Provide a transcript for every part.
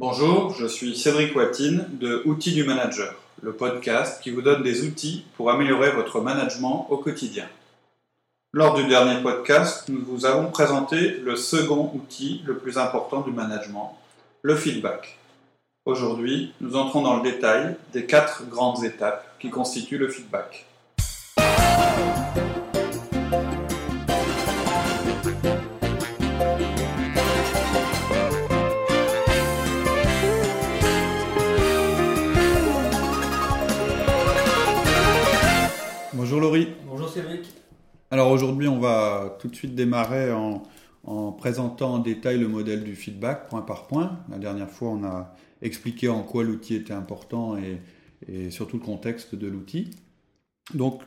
Bonjour, je suis Cédric Watine de Outils du Manager, le podcast qui vous donne des outils pour améliorer votre management au quotidien. Lors du dernier podcast, nous vous avons présenté le second outil le plus important du management, le feedback. Aujourd'hui, nous entrons dans le détail des quatre grandes étapes qui constituent le feedback. Bonjour Laurie. Bonjour Cédric. Alors aujourd'hui, on va tout de suite démarrer en, présentant en détail le modèle du feedback point par point. La dernière fois, on a expliqué en quoi l'outil était important et, surtout le contexte de l'outil. Donc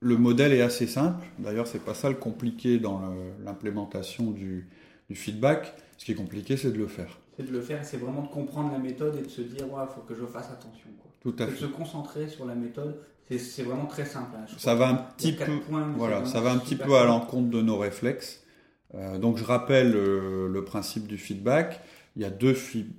le modèle est assez simple. D'ailleurs, c'est pas ça le compliqué dans l'implémentation du, feedback. Ce qui est compliqué, c'est de le faire. C'est de le faire, c'est vraiment de comprendre la méthode et de se dire, il faut que je fasse attention. Tout à fait. De se concentrer sur la méthode c'est vraiment très simple. Hein. Ça va un petit peu, voilà, ça va un petit peu à l'encontre de nos réflexes. Euh, donc je rappelle euh, le principe du feedback. Il y a deux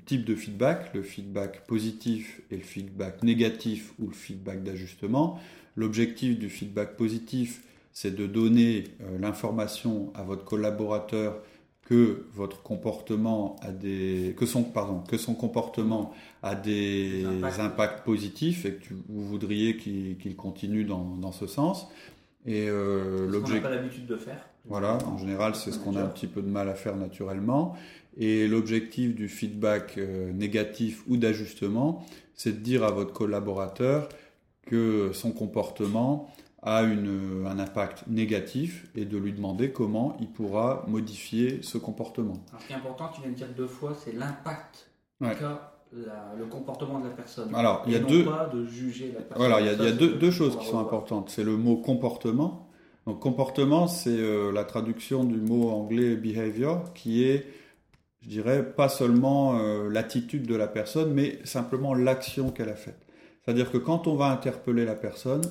types de feedback, le feedback positif et le feedback négatif ou le feedback d'ajustement. L'objectif du feedback positif, c'est de donner euh, l'information à votre collaborateur que votre comportement a des que son pardon que son comportement a des impacts. positifs et que vous voudriez qu'il continue dans, dans, ce sens. Et euh, l'objet pas l'habitude de faire. Voilà en général c'est ce qu'on a un petit peu de mal à faire naturellement. Et l'objectif du feedback euh, négatif ou d'ajustement c'est de dire à votre collaborateur que son comportement a une, un impact négatif et de lui demander comment il pourra modifier ce comportement. Alors, ce qui est important, tu viens de dire deux fois, c'est l'impact qu'a le comportement de la personne. Alors, il y a deux. Pas de juger la personne. Voilà, il y a, il y a deux, deux choses qui sont importantes. C'est le mot comportement. Donc, comportement, c'est euh, la traduction du mot anglais behavior, qui est, je dirais, pas seulement euh, l'attitude de la personne, mais simplement l'action qu'elle a faite. C'est-à-dire que quand on va interpeller la personne,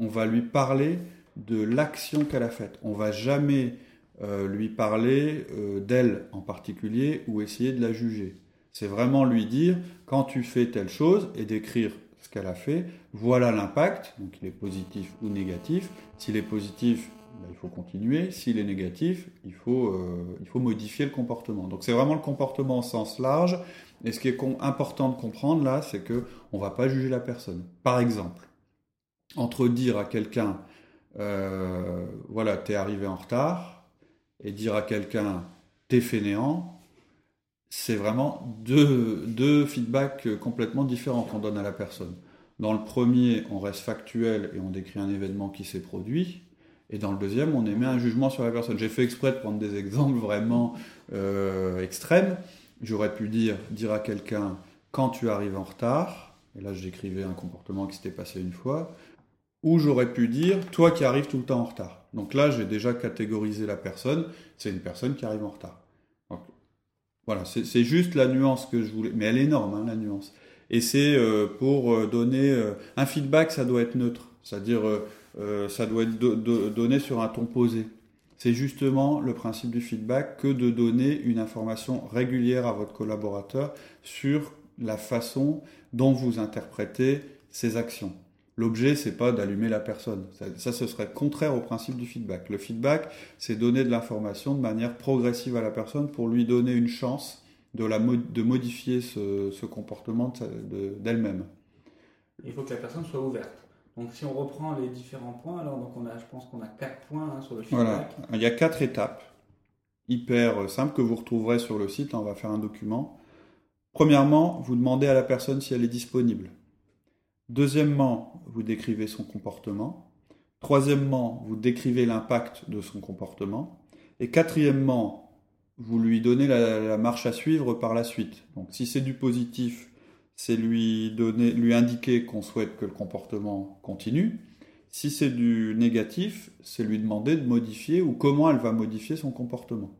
on va lui parler de l'action qu'elle a faite. On va jamais euh, lui parler euh, d'elle en particulier ou essayer de la juger. C'est vraiment lui dire quand tu fais telle chose et décrire ce qu'elle a fait, voilà l'impact, donc il est positif ou négatif. S'il est positif, ben, il faut continuer. S'il est négatif, il faut, euh, il faut modifier le comportement. Donc c'est vraiment le comportement au sens large. Et ce qui est important de comprendre là, c'est que on va pas juger la personne. Par exemple, entre dire à quelqu'un, euh, voilà, t'es arrivé en retard, et dire à quelqu'un, t'es fainéant, c'est vraiment deux, deux feedbacks complètement différents qu'on donne à la personne. Dans le premier, on reste factuel et on décrit un événement qui s'est produit. Et dans le deuxième, on émet un jugement sur la personne. J'ai fait exprès de prendre des exemples vraiment euh, extrêmes. J'aurais pu dire, dire à quelqu'un, quand tu arrives en retard, et là je décrivais un comportement qui s'était passé une fois, ou j'aurais pu dire, toi qui arrives tout le temps en retard. Donc là, j'ai déjà catégorisé la personne, c'est une personne qui arrive en retard. Voilà, c'est juste la nuance que je voulais, mais elle est énorme, hein, la nuance. Et c'est euh, pour euh, donner euh, un feedback, ça doit être neutre, c'est-à-dire ça doit être donné sur un ton posé. C'est justement le principe du feedback que de donner une information régulière à votre collaborateur sur la façon dont vous interprétez ses actions. L'objet, c'est pas d'allumer la personne. Ça, ce serait contraire au principe du feedback. Le feedback, c'est donner de l'information de manière progressive à la personne pour lui donner une chance de, la de modifier ce, comportement d'elle-même. Il faut que la personne soit ouverte. Donc si on reprend les différents points, alors donc on a, je pense qu'on a quatre points hein, sur le feedback. Voilà. Il y a quatre étapes hyper simples que vous retrouverez sur le site. On va faire un document. Premièrement, vous demandez à la personne si elle est disponible. Deuxièmement, vous décrivez son comportement. Troisièmement, vous décrivez l'impact de son comportement. Et quatrièmement, vous lui donnez la, marche à suivre par la suite. Donc si c'est du positif, c'est lui, lui indiquer qu'on souhaite que le comportement continue. Si c'est du négatif, c'est lui demander de modifier ou comment elle va modifier son comportement.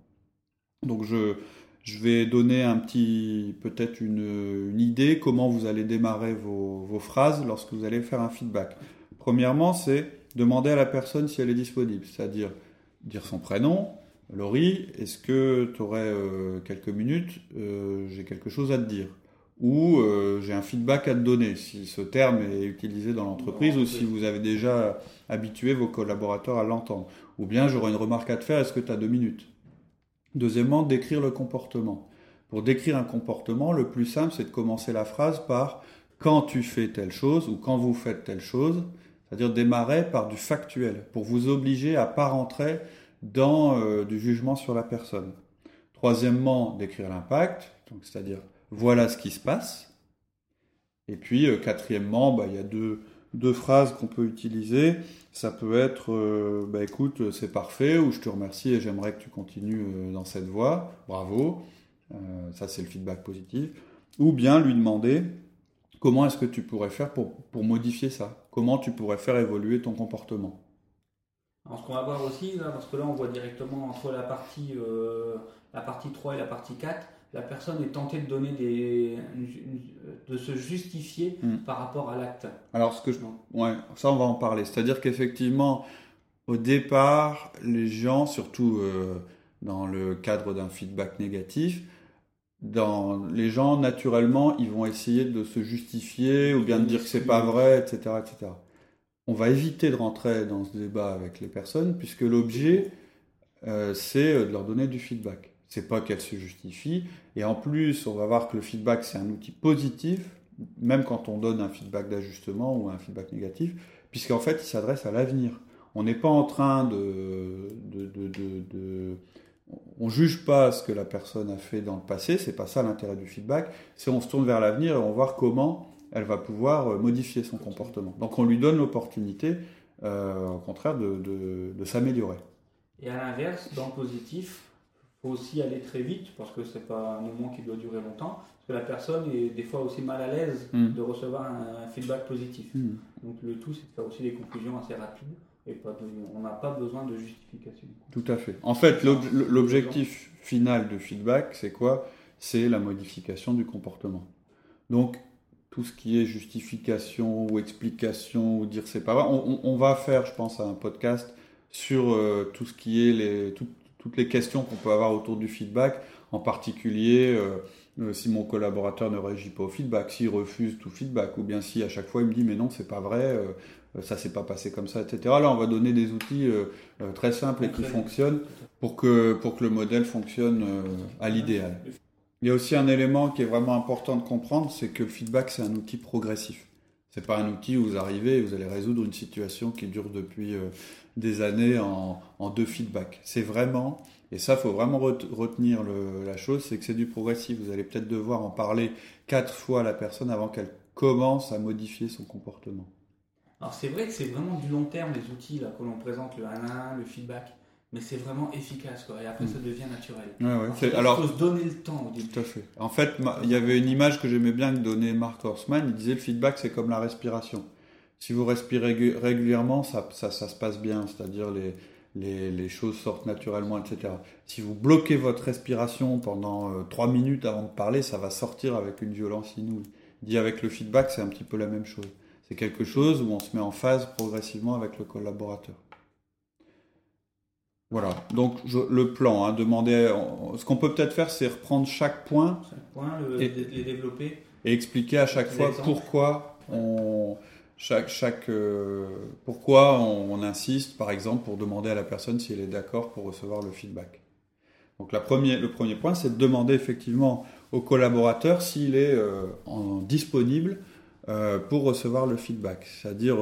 Donc je, je vais donner un petit, peut-être une, idée comment vous allez démarrer vos, phrases lorsque vous allez faire un feedback. Premièrement, c'est demander à la personne si elle est disponible, c'est-à-dire dire son prénom. Laurie, est-ce que tu aurais euh, quelques minutes euh, J'ai quelque chose à te dire? ou euh, j'ai un feedback à te donner, si ce terme est utilisé dans l'entreprise ou si vous avez déjà habitué vos collaborateurs à l'entendre. Ou bien j'aurai une remarque à te faire, est-ce que tu as deux minutes? Deuxièmement, décrire le comportement. Pour décrire un comportement, le plus simple, c'est de commencer la phrase par quand tu fais telle chose ou quand vous faites telle chose, c'est-à-dire démarrer par du factuel, pour vous obliger à pas rentrer dans euh, du jugement sur la personne. Troisièmement, décrire l'impact, c'est-à-dire voilà ce qui se passe. Et puis euh, quatrièmement, bah, il y a deux, deux phrases qu'on peut utiliser. Ça peut être euh, bah, écoute, c'est parfait, ou je te remercie et j'aimerais que tu continues dans cette voie, bravo. ça, c'est le feedback positif. Ou bien lui demander comment est-ce que tu pourrais faire pour, pour modifier ça? Comment tu pourrais faire évoluer ton comportement? Alors, ce qu'on va voir aussi, parce que là, on voit directement entre la partie, euh, la partie 3 et la partie 4, la personne est tentée de donner des, de se justifier hmm. par rapport à l'acte. Alors, ce que je, ouais, ça, on va en parler. C'est-à-dire qu'effectivement, au départ, les gens, surtout euh, dans le cadre d'un feedback négatif, dans les gens naturellement, ils vont essayer de se justifier ou bien de dire que c'est pas vrai, etc., etc on va éviter de rentrer dans ce débat avec les personnes, puisque l'objet, euh, c'est de leur donner du feedback. C'est pas qu'elles se justifient. Et en plus, on va voir que le feedback, c'est un outil positif, même quand on donne un feedback d'ajustement ou un feedback négatif, puisqu'en fait, il s'adresse à l'avenir. On n'est pas en train de, de, de, de on juge pas ce que la personne a fait dans le passé, c'est pas ça l'intérêt du feedback, c'est on se tourne vers l'avenir et on va voir comment elle va pouvoir euh, modifier son comportement. Donc on lui donne l'opportunité, euh, au contraire, de, s'améliorer. Et à l'inverse, dans le positif, faut aussi aller très vite parce que ce n'est pas un moment qui doit durer longtemps. Parce que la personne est des fois aussi mal à l'aise hmm. de recevoir un, feedback positif. Hmm. Donc le tout, c'est de faire aussi des conclusions assez rapides. Et pas on n'a pas besoin de justification. Tout à fait. En fait, l'objectif final de feedback, c'est quoi? C'est la modification du comportement. Donc, tout ce qui est justification ou explication ou dire c'est pas vrai. On, va faire, je pense, un podcast sur euh, tout ce qui est les, toutes les questions qu'on peut avoir autour du feedback, en particulier euh, euh, si mon collaborateur ne réagit pas au feedback, s'il refuse tout feedback, ou bien si à chaque fois il me dit mais non c'est pas vrai, ça s'est pas passé comme ça, etc. Là on va donner des outils très simples et qui fonctionnent pour que, pour que le modèle fonctionne à l'idéal. Il y a aussi un élément qui est vraiment important de comprendre, c'est que le feedback, c'est un outil progressif. C'est pas un outil où vous arrivez et vous allez résoudre une situation qui dure depuis euh, des années en, deux feedbacks. C'est vraiment, et ça, faut vraiment retenir la chose, c'est que c'est du progressif. Vous allez peut-être devoir en parler quatre fois à la personne avant qu'elle commence à modifier son comportement. Alors c'est vrai que c'est vraiment du long terme les outils là que l'on présente, le 1 1, le feedback mais c'est vraiment efficace quoi. Et après, ça mm. devient naturel. Ouais, Alors, il faut se donner le temps au début. Tout à fait. En fait, il y avait une image que j'aimais bien que donnait Mark Horstman. Il disait le feedback, c'est comme la respiration. Si vous respirez régulièrement, ça, ça, ça se passe bien, c'est-à-dire les, les, les, choses sortent naturellement, etc. Si vous bloquez votre respiration pendant euh, trois minutes avant de parler, ça va sortir avec une violence inouïe. Dit avec le feedback, c'est un petit peu la même chose. C'est quelque chose où on se met en phase progressivement avec le collaborateur. Voilà, donc le plan, hein, demander. Ce qu'on peut peut-être faire, c'est reprendre chaque point, et, les développer. Et expliquer à chaque fois pourquoi on, chaque, chaque, euh, pourquoi on, insiste, par exemple, pour demander à la personne si elle est d'accord pour recevoir le feedback. Donc premier, le premier point, c'est de demander effectivement au collaborateur s'il est euh, disponible euh, pour recevoir le feedback. C'est-à-dire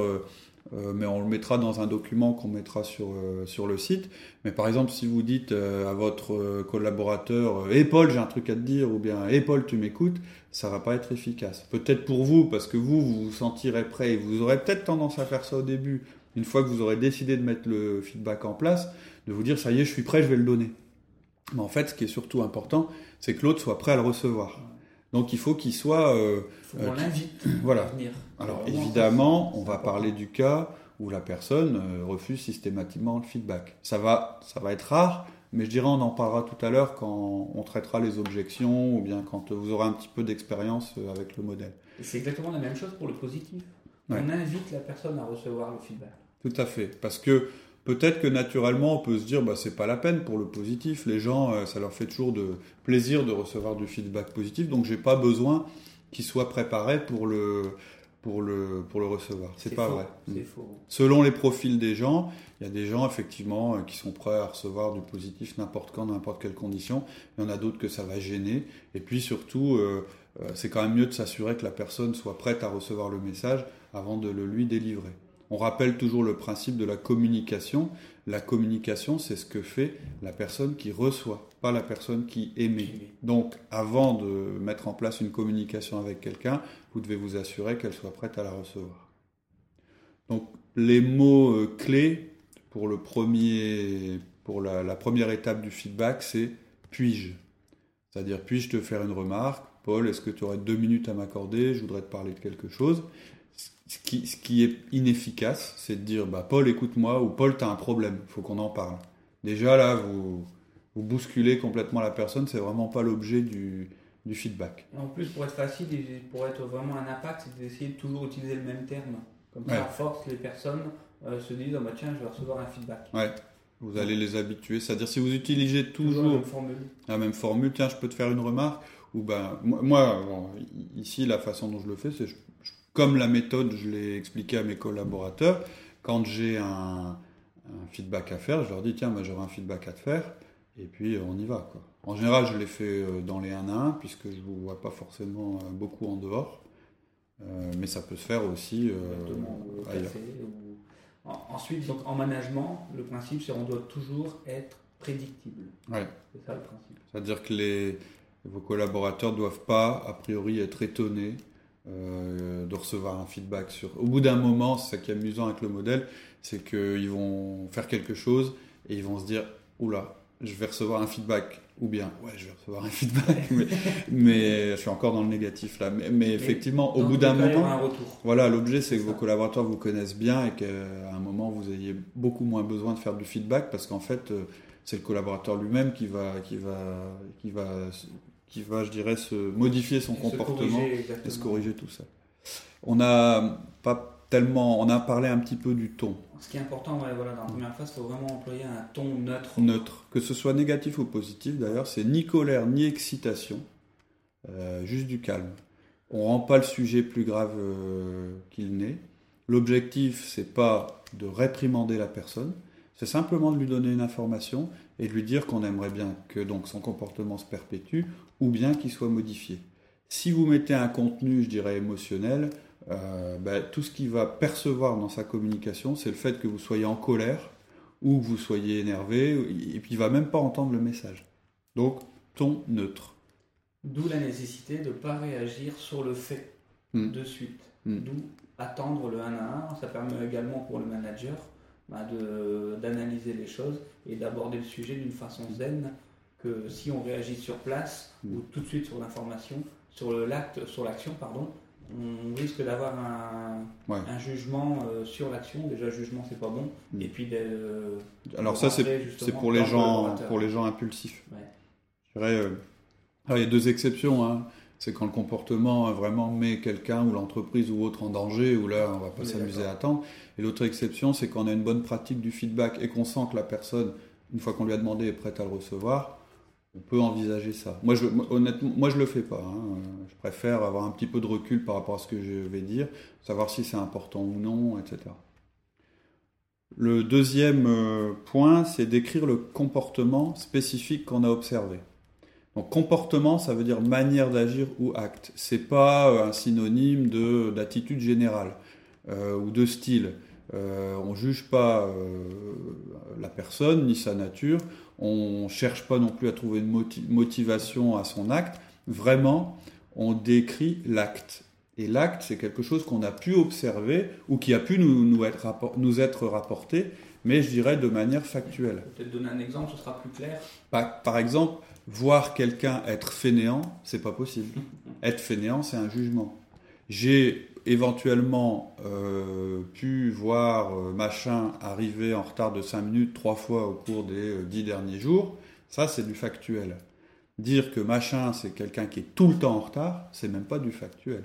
euh, mais on le mettra dans un document qu'on mettra sur, euh, sur le site. Mais par exemple, si vous dites euh, à votre collaborateur hey Paul, j'ai un truc à te dire, ou bien hey Paul, tu m'écoutes, ça va pas être efficace. Peut-être pour vous, parce que vous, vous vous sentirez prêt, et vous aurez peut-être tendance à faire ça au début, une fois que vous aurez décidé de mettre le feedback en place, de vous dire ça y est, je suis prêt, je vais le donner. Mais en fait, ce qui est surtout important, c'est que l'autre soit prêt à le recevoir. Donc il faut qu'il soit. Euh, faut euh, l'invite. Voilà. Alors évidemment, on va parler du cas où la personne euh, refuse systématiquement le feedback. Ça va, ça va être rare, mais je dirais on en parlera tout à l'heure quand on traitera les objections ou bien quand vous aurez un petit peu d'expérience avec le modèle. c'est exactement la même chose pour le positif. On invite la personne à recevoir le feedback. Tout à fait, parce que Peut-être que naturellement, on peut se dire, bah, c'est pas la peine pour le positif. Les gens, euh, ça leur fait toujours de plaisir de recevoir du feedback positif, donc j'ai pas besoin qui soit préparé pour le, pour le, pour le recevoir. C'est pas vrai. C'est faux. Selon les profils des gens, il y a des gens effectivement euh, qui sont prêts à recevoir du positif n'importe quand, dans n'importe quelle condition. Il y en a d'autres que ça va gêner. Et puis surtout, euh, c'est quand même mieux de s'assurer que la personne soit prête à recevoir le message avant de le lui délivrer. On rappelle toujours le principe de la communication. La communication, c'est ce que fait la personne qui reçoit, pas la personne qui émet. Donc, avant de mettre en place une communication avec quelqu'un, vous devez vous assurer qu'elle soit prête à la recevoir. Donc, les mots euh, clés pour, le premier, pour la, la première étape du feedback, c'est puis-je? C'est-à-dire, puis-je te faire une remarque? Paul, est-ce que tu aurais deux minutes à m'accorder? Je voudrais te parler de quelque chose ce qui, ce qui est inefficace, c'est de dire bah, Paul, écoute-moi, ou Paul, tu as un problème, il faut qu'on en parle. Déjà là, vous, vous bousculez complètement la personne, c'est vraiment pas l'objet du, du, feedback. en plus, pour être facile et pour être vraiment un impact, c'est d'essayer de toujours utiliser le même terme. Comme ça, à force, les personnes euh, se disent oh, bah, tiens, je vais recevoir un feedback. Ouais. Vous allez les habituer. C'est-à-dire, si vous utilisez toujours, la, même formule. la même formule, tiens, je peux te faire une remarque, ou ben, moi, ici, la façon dont je le fais, c'est je comme la méthode, je l'ai expliqué à mes collaborateurs, quand j'ai un, feedback à faire, je leur dis tiens, moi j'aurai un feedback à te faire, et puis on y va. Quoi. En général, je l'ai fait euh, dans les 1 à 1, puisque je ne vous vois pas forcément euh, beaucoup en dehors, euh, mais ça peut se faire aussi Ensuite, donc, en management, le principe c'est qu'on doit toujours être prédictible. Ouais. C'est ça le principe. C'est-à-dire que les, vos collaborateurs ne doivent pas, a priori, être étonnés euh, de recevoir un feedback sur. Au bout d'un moment, c'est ça qui est amusant avec le modèle, c'est qu'ils vont faire quelque chose et ils vont se dire oula, je vais recevoir un feedback. Ou bien, ouais, je vais recevoir un feedback, mais, je suis encore dans le négatif là. Mais, effectivement, au bout d'un moment, voilà, l'objet c'est que vos collaborateurs vous connaissent bien et qu'à un moment vous ayez beaucoup moins besoin de faire du feedback parce qu'en fait, euh, c'est le collaborateur lui-même qui va, qui va, qui va qui va, je dirais, se modifier son comportement et se corriger tout ça. On a pas tellement, on a parlé un petit peu du ton. Ce qui est important, voilà, dans la première phase, il faut vraiment employer un ton neutre. Neutre, que ce soit négatif ou positif. D'ailleurs, c'est ni colère ni excitation, euh, juste du calme. On rend pas le sujet plus grave euh, qu'il n'est. L'objectif, c'est pas de réprimander la personne, c'est simplement de lui donner une information et de lui dire qu'on aimerait bien que donc son comportement se perpétue ou bien qu'il soit modifié. Si vous mettez un contenu, je dirais, émotionnel, euh, ben, tout ce qu'il va percevoir dans sa communication, c'est le fait que vous soyez en colère ou que vous soyez énervé, et puis il va même pas entendre le message. Donc, ton neutre. D'où la nécessité de ne pas réagir sur le fait hmm. de suite. Hmm. D'où attendre le 1 à 1. Ça permet également pour le manager bah, d'analyser les choses et d'aborder le sujet d'une façon zen que si on réagit sur place mm. ou tout de suite sur l'information, sur l'acte, sur l'action, pardon, on risque d'avoir un, un, jugement euh, sur l'action. Déjà, jugement, c'est pas bon. Mm. Et puis, de, alors ça, c'est pour les gens, pour les gens impulsifs. Je dirais, euh, il y a deux exceptions. Hein. C'est quand le comportement vraiment met quelqu'un ou l'entreprise ou autre en danger, où là, on va pas s'amuser à attendre. Et l'autre exception, c'est quand on a une bonne pratique du feedback et qu'on sent que la personne, une fois qu'on lui a demandé, est prête à le recevoir on peut envisager ça. Moi, je, honnêtement, moi, je le fais pas. Hein. Je préfère avoir un petit peu de recul par rapport à ce que je vais dire, savoir si c'est important ou non, etc. Le deuxième euh, point, c'est d'écrire le comportement spécifique qu'on a observé. Donc, comportement, ça veut dire manière d'agir ou acte. C'est pas euh, un synonyme de d'attitude générale euh, ou de style. on juge pas la personne ni sa nature on ne cherche pas non plus à trouver une motivation à son acte. Vraiment, on décrit l'acte. Et l'acte, c'est quelque chose qu'on a pu observer ou qui a pu nous, être, rapporté, mais je dirais de manière factuelle. Peut-être donner un exemple, ce sera plus clair. Par, par exemple, voir quelqu'un être fainéant, c'est pas possible. être fainéant, c'est un jugement. J'ai éventuellement euh, pu voir euh, machin arriver en retard de 5 minutes trois fois au cours des 10 euh, derniers jours, ça c'est du factuel. Dire que machin c'est quelqu'un qui est tout le temps en retard, c'est même pas du factuel.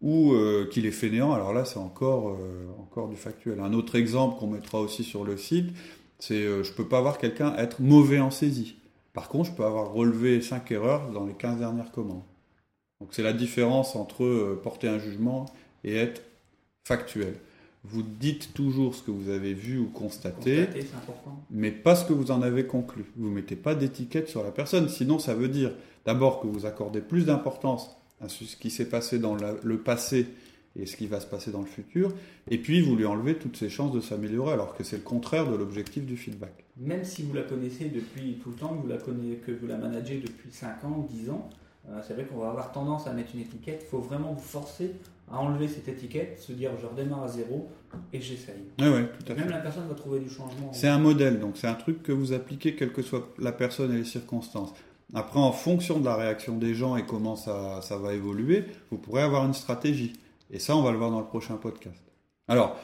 Ou qu'il est fainéant, alors là c'est encore, encore du factuel. Un autre exemple qu'on mettra aussi sur le site, c'est je peux pas voir quelqu'un être mauvais en saisie. Par contre, je peux avoir relevé 5 erreurs dans les 15 dernières commandes. Donc c'est la différence entre euh, porter un jugement et être factuel. Vous dites toujours ce que vous avez vu ou constaté, mais pas ce que vous en avez conclu. Vous ne mettez pas d'étiquette sur la personne, sinon ça veut dire d'abord que vous accordez plus d'importance à ce qui s'est passé dans le passé et ce qui va se passer dans le futur, et puis vous lui enlevez toutes ses chances de s'améliorer, alors que c'est le contraire de l'objectif du feedback. Même si vous la connaissez depuis tout le temps, que vous la, connaissez, que vous la managez depuis 5 ans, 10 ans, euh, c'est vrai qu'on va avoir tendance à mettre une étiquette. Il faut vraiment vous forcer à enlever cette étiquette, se dire je redémarre à zéro et j'essaye. Oui, oui, tout à Même la personne va trouver du changement. C'est un modèle, donc c'est un truc que vous appliquez quelle que soit la personne et les circonstances. Après, en fonction de la réaction des gens et comment ça, ça va évoluer, vous pourrez avoir une stratégie. Et ça, on va le voir dans le prochain podcast. Alors,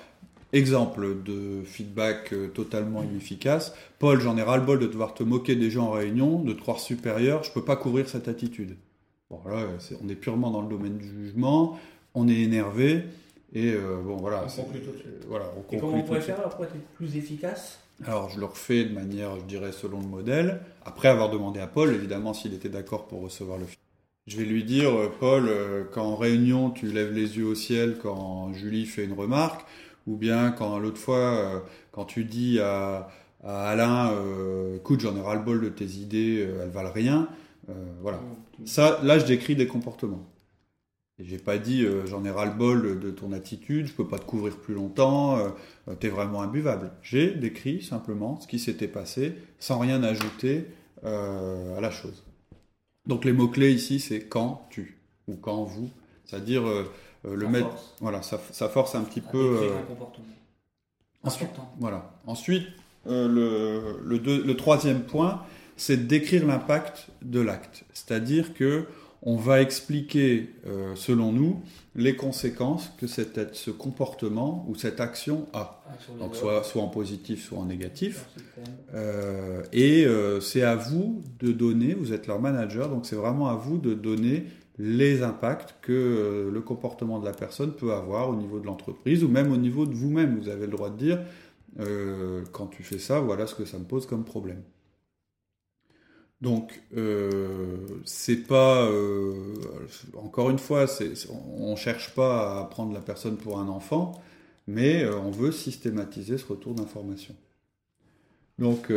exemple de feedback euh, totalement inefficace. Paul, j'en ai ras-le-bol de devoir te moquer des gens en réunion, de te croire supérieur, je ne peux pas couvrir cette attitude. Bon, là, on est purement dans le domaine du jugement, on est énervé, et euh, bon, voilà. On conclut tout de suite. Voilà, on et comment on pourrait faire pour être plus efficace? Alors, je le refais de manière, je dirais, selon le modèle, après avoir demandé à Paul, évidemment, s'il était d'accord pour recevoir le feedback. Je vais lui dire, euh, Paul, euh, quand en réunion tu lèves les yeux au ciel quand Julie fait une remarque, ou bien quand l'autre fois, euh, quand tu dis à, Alain, écoute, j'en ai ras le bol de tes idées, elles valent rien. voilà. Ça, là, je décris des comportements. J'ai pas dit, j'en ai ras le bol de ton attitude, je peux pas te couvrir plus longtemps, tu es vraiment imbuvable. J'ai décrit simplement ce qui s'était passé, sans rien ajouter à la chose. Donc les mots-clés ici, c'est quand tu ou quand vous. C'est-à-dire euh, euh, le mettre. Voilà, ça, force un petit peu. Euh, un comportement. Ensuite, voilà. Ensuite, le, le, troisième point, c'est décrire l'impact de l'acte. C'est-à-dire que on va expliquer, euh, selon nous, les conséquences que ce comportement ou cette action a. Ah, Donc soit, soit en positif, soit en négatif. Euh, et euh, c'est à vous de donner, vous êtes leur manager, donc c'est vraiment à vous de donner les impacts que le comportement de la personne peut avoir au niveau de l'entreprise ou même au niveau de vous-même. Vous avez le droit de dire, quand tu fais ça, voilà ce que ça me pose comme problème. Donc, euh, c'est pas. Euh, encore une fois, on ne cherche pas à prendre la personne pour un enfant, mais euh, on veut systématiser ce retour d'information. Donc,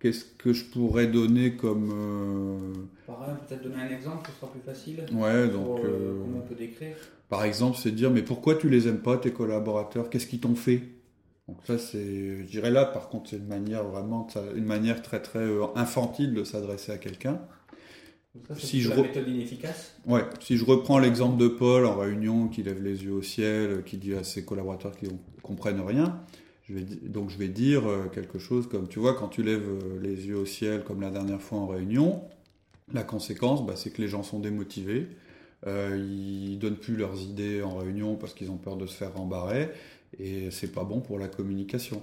qu'est-ce que je pourrais donner comme. Par peut-être donner un exemple, ce sera plus facile. Ouais, donc. comment on peut décrire Par exemple, c'est dire mais pourquoi tu les aimes pas, tes collaborateurs? Qu'est-ce qu'ils t'ont fait? Donc ça, c'est, je dirais là, par contre, c'est une manière vraiment, une manière très très euh, infantile de s'adresser à quelqu'un. si je la méthode inefficace. Ouais. Si je reprends l'exemple de Paul en réunion, qui lève les yeux au ciel, qui dit à ses collaborateurs qu'ils comprennent rien, je vais, donc je vais dire euh, quelque chose comme, tu vois, quand tu lèves euh, les yeux au ciel, comme la dernière fois en réunion, la conséquence, bah, c'est que les gens sont démotivés. Euh, ils donnent plus leurs idées en réunion parce qu'ils ont peur de se faire rembarrer et c'est pas bon pour la communication.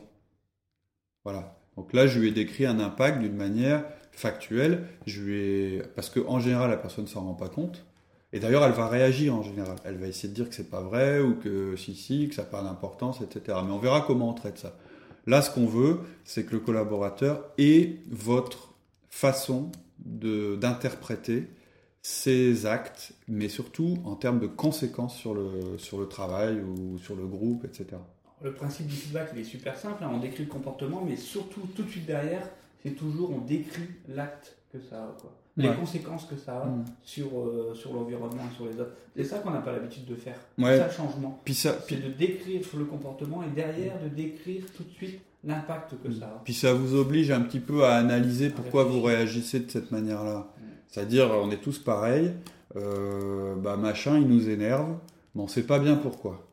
Voilà. Donc là, je lui ai décrit un impact d'une manière factuelle. Je lui ai... Parce qu'en général, la personne ne s'en rend pas compte. Et d'ailleurs, elle va réagir en général. Elle va essayer de dire que c'est pas vrai ou que si, si, que ça n'a d'importance, etc. Mais on verra comment on traite ça. Là, ce qu'on veut, c'est que le collaborateur ait votre façon d'interpréter ses actes, mais surtout en termes de conséquences sur le, sur le travail ou sur le groupe, etc. Le principe du feedback, il est super simple. Hein. On décrit le comportement, mais surtout, tout de suite derrière, c'est toujours on décrit l'acte que ça a. Quoi. Les conséquences que ça a mm. sur, euh, sur l'environnement et sur les autres. C'est ça qu'on n'a pas l'habitude de faire. C'est ça le changement. C'est de décrire le comportement et derrière de décrire tout de suite l'impact que ça a. Puis ça vous oblige un petit peu à analyser pourquoi vous réagissez de cette manière-là. C'est-à-dire, on est tous pareils, euh, bah machin, il nous énerve, mais on ne sait pas bien pourquoi.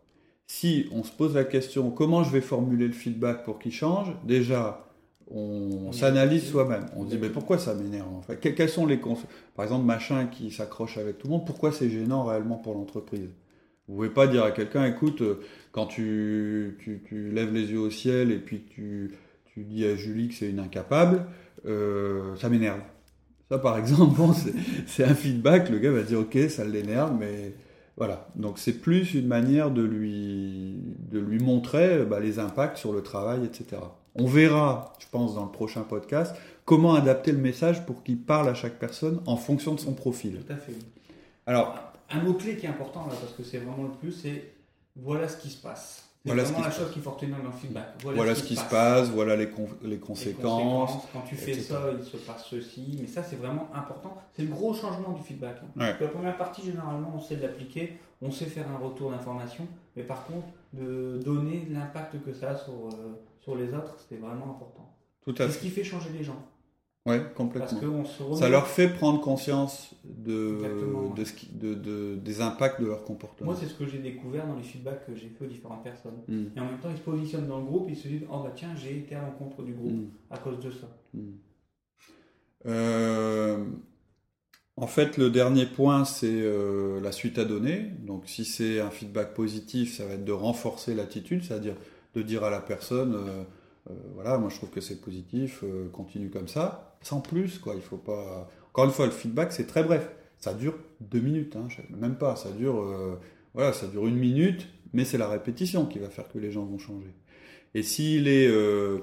Si on se pose la question comment je vais formuler le feedback pour qu'il change, déjà, on, s'analyse soi-même. On se dit mais pourquoi ça m'énerve en fait? Sont les Par exemple, machin qui s'accroche avec tout le monde, pourquoi c'est gênant réellement pour l'entreprise? Vous pouvez pas dire à quelqu'un écoute, euh, quand tu, tu, lèves les yeux au ciel et puis tu, tu dis à Julie que c'est une incapable, euh, ça m'énerve. Ça, par exemple, c'est un feedback. Le gars va dire, ok, ça l'énerve, mais voilà. Donc c'est plus une manière de lui, de lui montrer bah, les impacts sur le travail, etc. On verra, je pense, dans le prochain podcast, comment adapter le message pour qu'il parle à chaque personne en fonction de son profil. Tout à fait. Alors, un mot-clé qui est important là, parce que c'est vraiment le plus, c'est voilà ce qui se passe. C'est voilà vraiment la chose qu'il faut retenir dans le feedback. Voilà, ce qui, se passe, voilà les, les, conséquences. Quand tu fais ça, il se passe ceci. Mais ça, c'est vraiment important. C'est le gros changement du feedback. Hein. La première partie, généralement, on sait l'appliquer, on sait faire un retour d'information. Mais par contre, de donner l'impact que ça a sur, euh, sur les autres, c'est vraiment important. Tout à fait. ce qui fait changer les gens. Oui, complètement. Ça leur fait prendre conscience de, de, ce qui, de, de, des impacts de leur comportement. Moi, c'est ce que j'ai découvert dans les feedbacks que j'ai fait aux différentes personnes. Hmm. Et en même temps, ils se positionnent dans le groupe, ils se disent Oh bah tiens, j'ai été à l'encontre du groupe hmm. à cause de ça. Hmm. Euh, en fait, le dernier point, c'est euh, la suite à donner. Donc, si c'est un feedback positif, ça va être de renforcer l'attitude, c'est-à-dire de dire à la personne. Euh, voilà, moi je trouve que c'est positif, euh, continue comme ça, sans plus, quoi. Il faut pas. Encore une fois, le feedback c'est très bref. Ça dure deux minutes, hein, même pas. Ça dure, euh, voilà, ça dure une minute, mais c'est la répétition qui va faire que les gens vont changer. Et s'il est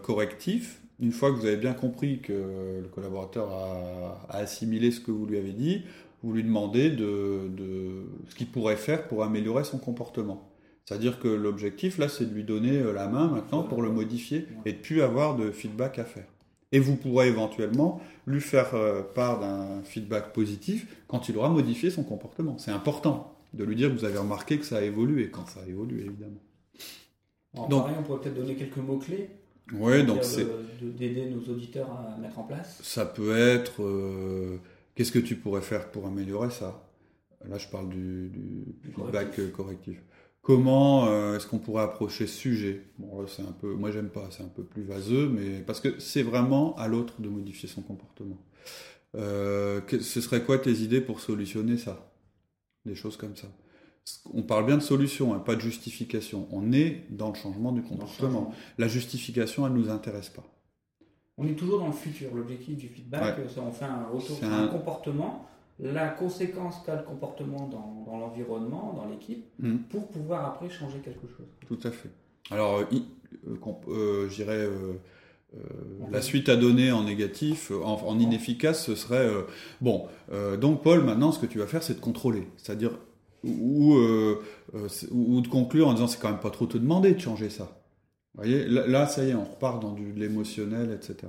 correctif, une fois que vous avez bien compris que le collaborateur a, assimilé ce que vous lui avez dit, vous lui demandez de ce qu'il pourrait faire pour améliorer son comportement. C'est-à-dire que l'objectif, là, c'est de lui donner euh, la main maintenant pour le modifier et de plus avoir de feedback à faire. Et vous pourrez éventuellement lui faire euh, part d'un feedback positif quand il aura modifié son comportement. C'est important de lui dire que vous avez remarqué que ça a évolué, quand ça a évolué, évidemment. donc, pareil, on pourrait peut-être donner quelques mots-clés. Oui, donc c'est. D'aider nos auditeurs à mettre en place. Ça peut être. Euh, qu'est-ce que tu pourrais faire pour améliorer ça? Là, je parle du, feedback correctif. Comment euh, est-ce qu'on pourrait approcher ce sujet? Bon, c'est un peu, moi j'aime pas, c'est un peu plus vaseux, mais parce que c'est vraiment à l'autre de modifier son comportement. Euh, ce serait quoi tes idées pour solutionner ça? Des choses comme ça. On parle bien de solution, hein, pas de justification. On est dans le changement du comportement. La justification, elle ne nous intéresse pas. On est toujours dans le futur. L'objectif du feedback, on fait un retour sur un comportement la conséquence qu'a le comportement dans, l'environnement, dans l'équipe, hmm. pour pouvoir après changer quelque chose. Tout à fait. Alors, euh, euh, euh, je dirais, la suite à donner en négatif, en, inefficace, ce serait, bon, donc Paul, maintenant, ce que tu vas faire, c'est de contrôler. C'est-à-dire, ou, ou de conclure en disant, c'est quand même pas trop te demander de changer ça. Vous voyez, là, ça y est, on repart dans de l'émotionnel, etc.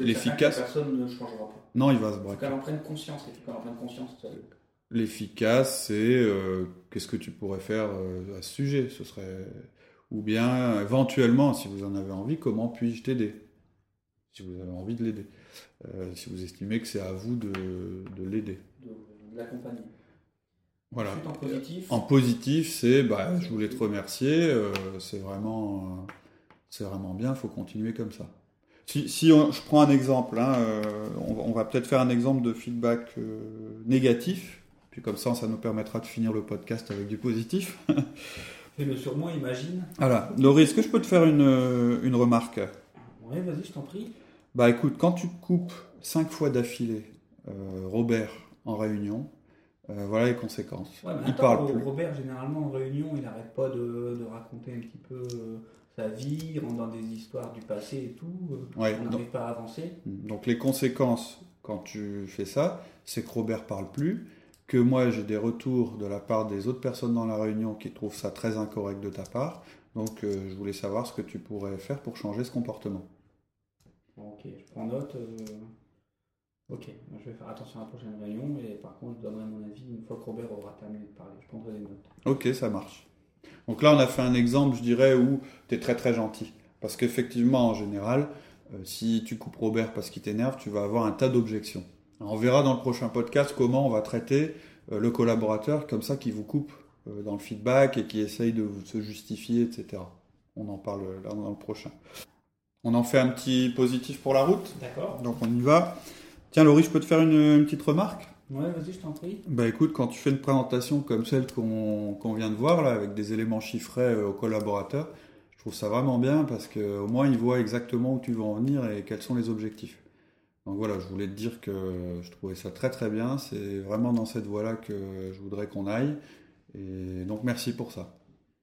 L'efficace. Personne ne changera pas. Non, il va se braquer. Il faut qu'elle en prenne conscience. Il faut qu'elle en prenne conscience. L'efficace, c'est euh, qu'est-ce que tu pourrais faire euh, à ce sujet? Ce serait ou bien éventuellement, si vous en avez envie, comment puis-je t'aider? Si vous avez envie de l'aider, euh, si vous estimez que c'est à vous de, de l'aider, de, l'accompagner. Voilà. En positif. En positif, c'est bah, je voulais te remercier. c'est vraiment, c'est vraiment bien. Il faut continuer comme ça. Si, je prends un exemple, hein, euh, on, va peut-être faire un exemple de feedback euh, négatif, puis comme ça, ça nous permettra de finir le podcast avec du positif. Fais-le sur moi, imagine. Voilà. Laurie, est-ce que je peux te faire une, euh, une remarque? Oui, vas-y, je t'en prie. Bah écoute, quand tu coupes cinq fois d'affilée Robert en réunion, voilà les conséquences. il parle plus. Robert, généralement en réunion, il n'arrête pas de, de, raconter un petit peu sa vie, rentre dans des histoires du passé et tout, euh, on n'arrive pas à avancer. Donc les conséquences quand tu fais ça, c'est que Robert parle plus, que moi j'ai des retours de la part des autres personnes dans la réunion qui trouvent ça très incorrect de ta part. Donc euh, je voulais savoir ce que tu pourrais faire pour changer ce comportement. Ok, je prends note. Euh, ok, je vais faire attention à la prochaine réunion, et par contre je donnerai mon avis une fois que Robert aura terminé de parler. Je prendrai des notes. Ok, ça marche. Donc là, on a fait un exemple, je dirais, où tu es très très gentil. Parce qu'effectivement, en général, euh, si tu coupes Robert parce qu'il t'énerve, tu vas avoir un tas d'objections. On verra dans le prochain podcast comment on va traiter euh, le collaborateur comme ça qui vous coupe euh, dans le feedback et qui essaye de se justifier, etc. On en parle là dans le prochain. On en fait un petit positif pour la route. D'accord. Donc on y va. Tiens, Laurie, je peux te faire une petite remarque? Ouais, vas-y, je t'en prie. Bah écoute, quand tu fais une présentation comme celle qu'on vient de voir, là, avec des éléments chiffrés euh, aux collaborateurs, je trouve ça vraiment bien parce qu'au moins ils voient exactement où tu veux en venir et quels sont les objectifs. Donc voilà, je voulais te dire que je trouvais ça très très bien. C'est vraiment dans cette voie-là que je voudrais qu'on aille. Et donc merci pour ça.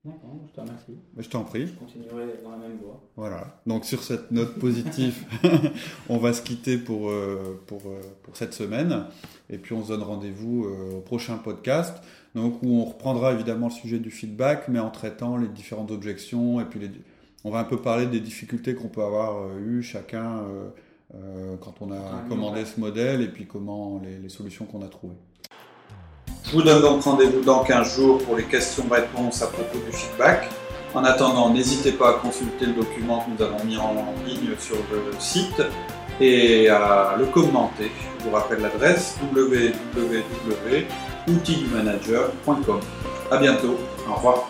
D'accord, je te remercie. Je t'en prie. Je continuerai dans la même voie. Voilà. Donc sur cette note positive, on va se quitter pour, euh, pour, euh, pour cette semaine. Et puis on se donne rendez-vous euh, au prochain podcast. Donc où on reprendra évidemment le sujet du feedback, mais en traitant les différentes objections. Et puis les... on va un peu parler des difficultés qu'on peut avoir eues chacun quand on a commandé ce modèle et puis comment les, les solutions qu'on a trouvées. Je vous donne donc rendez-vous dans 15 jours pour les questions-réponses à propos du feedback. En attendant, n'hésitez pas à consulter le document que nous avons mis en ligne sur le site et à le commenter. Je vous rappelle l'adresse www.outildumanager.com. A bientôt. Au revoir.